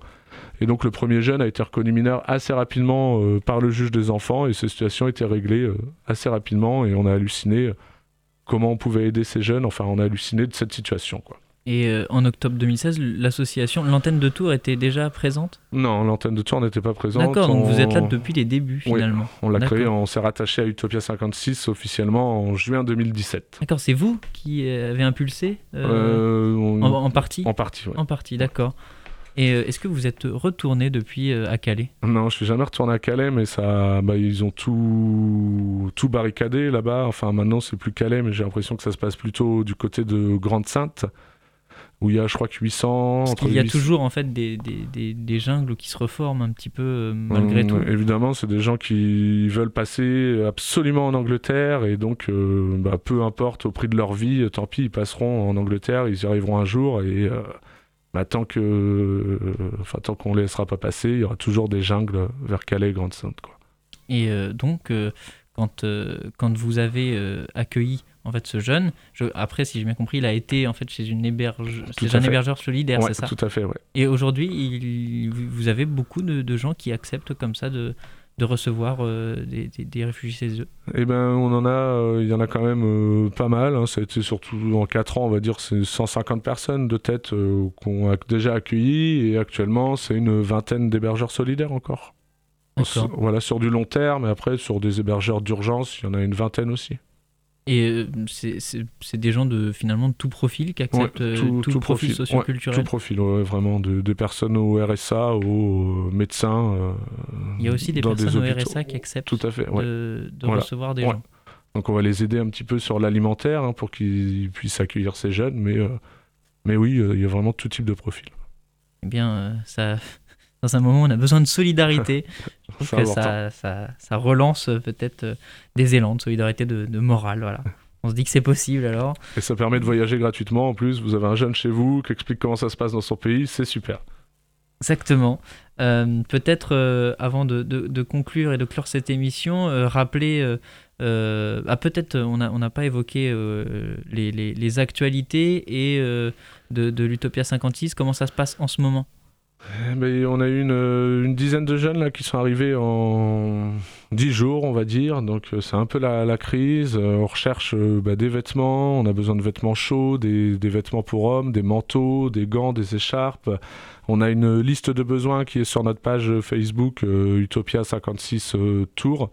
Et donc le premier jeune a été reconnu mineur assez rapidement par le juge des enfants et cette situation a été réglée assez rapidement et on a halluciné comment on pouvait aider ces jeunes. Enfin, on a halluciné de cette situation. quoi. Et euh, en octobre 2016, l'association, l'antenne de Tours était déjà présente? Non, l'antenne de Tours n'était pas présente. D'accord, donc vous êtes là depuis les débuts finalement. on l'a créé, on s'est rattaché à Utopia 56 officiellement en juin 2017. D'accord, c'est vous qui avez impulsé euh, euh, en, partie? En partie, oui. En partie, d'accord. Et est-ce que vous êtes retourné depuis à Calais? Non, je suis jamais retourné à Calais, mais ça, bah, ils ont tout, tout barricadé là-bas. Enfin, maintenant, c'est plus Calais, mais j'ai l'impression que ça se passe plutôt du côté de Grande-Sainte où il y a, je crois que 800. Parce qu'il y a toujours en fait des, des, des, jungles qui se reforment un petit peu euh, malgré tout. Évidemment, c'est des gens qui veulent passer absolument en Angleterre et donc euh, bah, peu importe au prix de leur vie, tant pis, ils passeront en Angleterre, ils y arriveront un jour et euh, bah, tant que, enfin tant qu'on laissera pas passer, il y aura toujours des jungles vers Calais, Grande-Sainte, quoi. Et donc, quand, quand vous avez accueilli en fait ce jeune. Je, après, si j'ai bien compris, il a été en fait chez une héberge, un hébergeur solidaire, c'est ça? Tout à fait, ouais. Et aujourd'hui, vous avez beaucoup de, gens qui acceptent comme ça de, de recevoir des, des, réfugiés chez eux Eh ben, on en a, il y en a quand même pas mal. Hein. Ça a été surtout en 4 ans, on va dire, c'est 150 personnes de tête qu'on a déjà accueillies et actuellement, c'est une vingtaine d'hébergeurs solidaires encore. Voilà, sur du long terme, et après, sur des hébergeurs d'urgence, il y en a une vingtaine aussi. Et euh, c'est des gens de finalement de tout profil qui acceptent euh, tout, tout, profil, socioculturel. tout profil, vraiment, de, personnes au RSA, aux médecins. Euh, il y a aussi des personnes au RSA qui acceptent tout à fait, de, recevoir des gens. Donc on va les aider un petit peu sur l'alimentaire hein, pour qu'ils puissent accueillir ces jeunes, mais, mais oui, il y a vraiment tout type de profil. Eh bien, ça, dans un moment où on a besoin de solidarité. Je trouve que ça, ça, relance euh, peut-être euh, des élans de solidarité, de, morale. Voilà. On se dit que c'est possible alors. Et ça permet de voyager gratuitement. En plus, vous avez un jeune chez vous qui explique comment ça se passe dans son pays. C'est super. Exactement. Euh, peut-être avant de, conclure et de clore cette émission, rappeler. ah, peut-être on n'a on pas évoqué les, les, les, actualités et de, de l'Utopia 56. Comment ça se passe en ce moment? Mais on a eu une, euh, une, dizaine de jeunes là, qui sont arrivés en 10 jours, on va dire. Donc euh, c'est un peu la, crise. Euh, on recherche bah, des vêtements, on a besoin de vêtements chauds, des, des, vêtements pour hommes, des manteaux, des gants, des écharpes. On a une liste de besoins qui est sur notre page Facebook Utopia 56 Tours.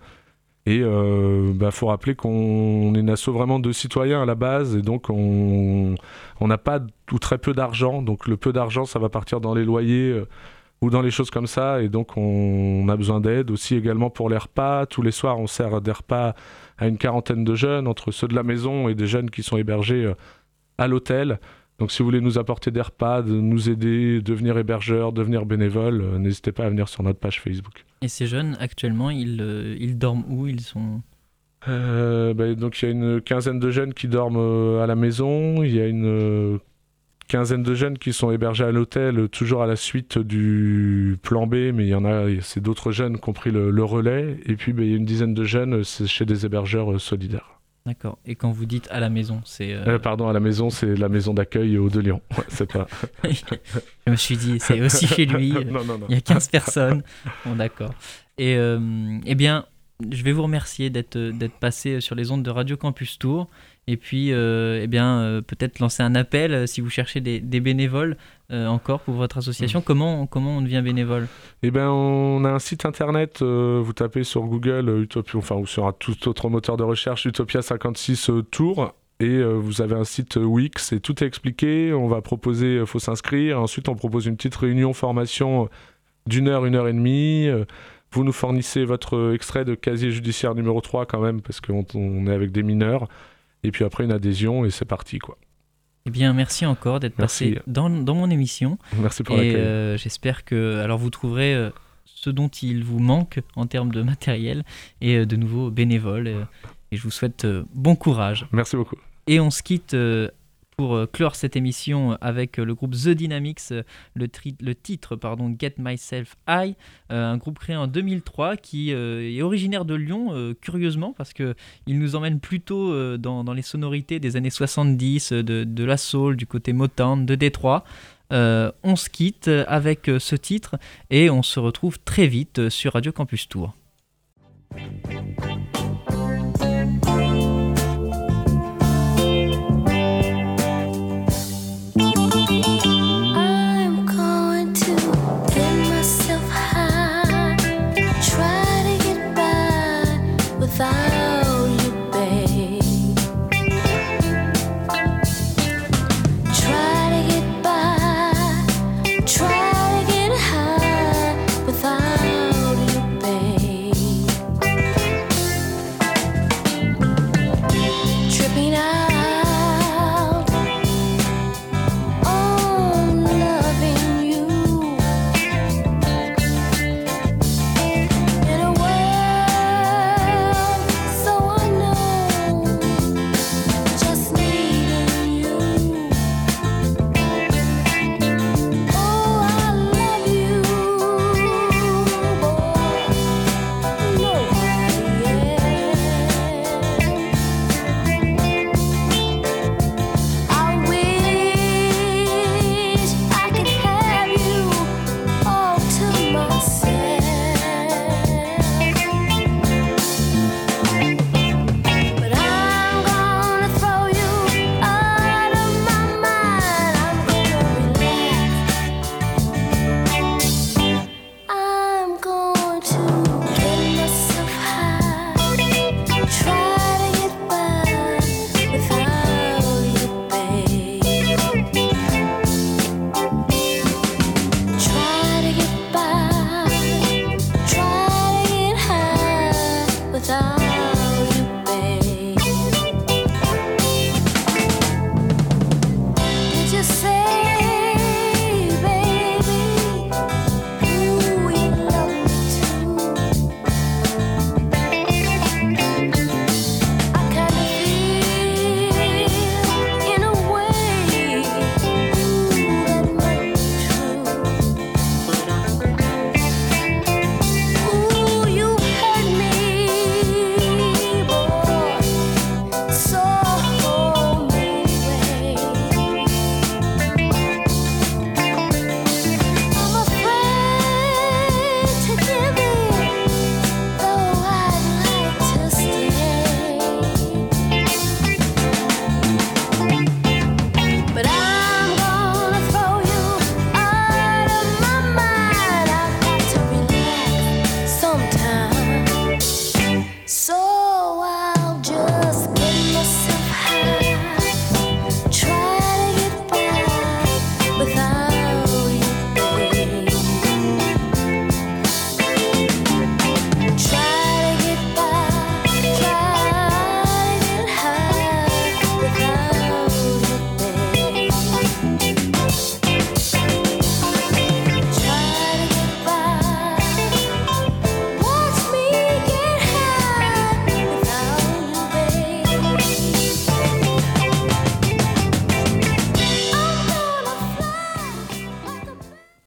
Et il euh, bah, faut rappeler qu'on est une asso vraiment de citoyens à la base, et donc on n'a pas ou très peu d'argent. Donc le peu d'argent, ça va partir dans les loyers euh, ou dans les choses comme ça, et donc on, a besoin d'aide aussi également pour les repas. Tous les soirs, on sert des repas à une quarantaine de jeunes, entre ceux de la maison et des jeunes qui sont hébergés euh, à l'hôtel. Donc si vous voulez nous apporter des repas, nous aider, devenir hébergeur, devenir bénévole, euh, n'hésitez pas à venir sur notre page Facebook. Et ces jeunes, actuellement, ils, euh, ils dorment où? Ils sont... Euh, bah, donc il y a une quinzaine de jeunes qui dorment à la maison, il y a une quinzaine de jeunes qui sont hébergés à l'hôtel, toujours à la suite du plan B, mais il y en a, c'est d'autres jeunes qui ont pris le, relais, et puis bah, il y a une dizaine de jeunes, chez des hébergeurs solidaires. D'accord. Et quand vous dites à la maison, c'est. Euh, euh, pardon, à la maison, c'est la maison d'accueil au De Lyon. c'est pas. je me suis dit, c'est aussi chez lui. non, non, non. Il y a 15 personnes. Bon, d'accord. Et euh, eh bien, je vais vous remercier d'être passé sur les ondes de Radio Campus Tour. Et puis, euh, eh bien, euh, peut-être lancer un appel euh, si vous cherchez des, bénévoles encore pour votre association. Mm. Comment, comment on devient bénévole? Eh bien, on a un site internet. vous tapez sur Google Utopia, enfin, ou sur un tout autre moteur de recherche Utopia 56 Tours. Et vous avez un site Wix et tout est expliqué. On va proposer, il faut s'inscrire. Ensuite, on propose une petite réunion formation d'une heure, une heure et demie. Vous nous fournissez votre extrait de casier judiciaire numéro 3 quand même, parce qu'on est avec des mineurs et puis après une adhésion et c'est parti quoi. Eh bien, merci encore d'être passé dans, dans, mon émission. Merci pour l'accueil. Euh, J'espère que alors vous trouverez euh, ce dont il vous manque en termes de matériel et euh, de nouveaux bénévoles. Euh, et je vous souhaite bon courage. Merci beaucoup. Et on se quitte pour euh, clore cette émission avec euh, le groupe The Dynamics, euh, le, titre pardon, Get Myself High, un groupe créé en 2003 qui est originaire de Lyon, curieusement, parce qu'il nous emmène plutôt dans, dans, les sonorités des années 70, de, de, la soul, du côté Motown, de Détroit. on se quitte avec ce titre et on se retrouve très vite sur Radio Campus Tour.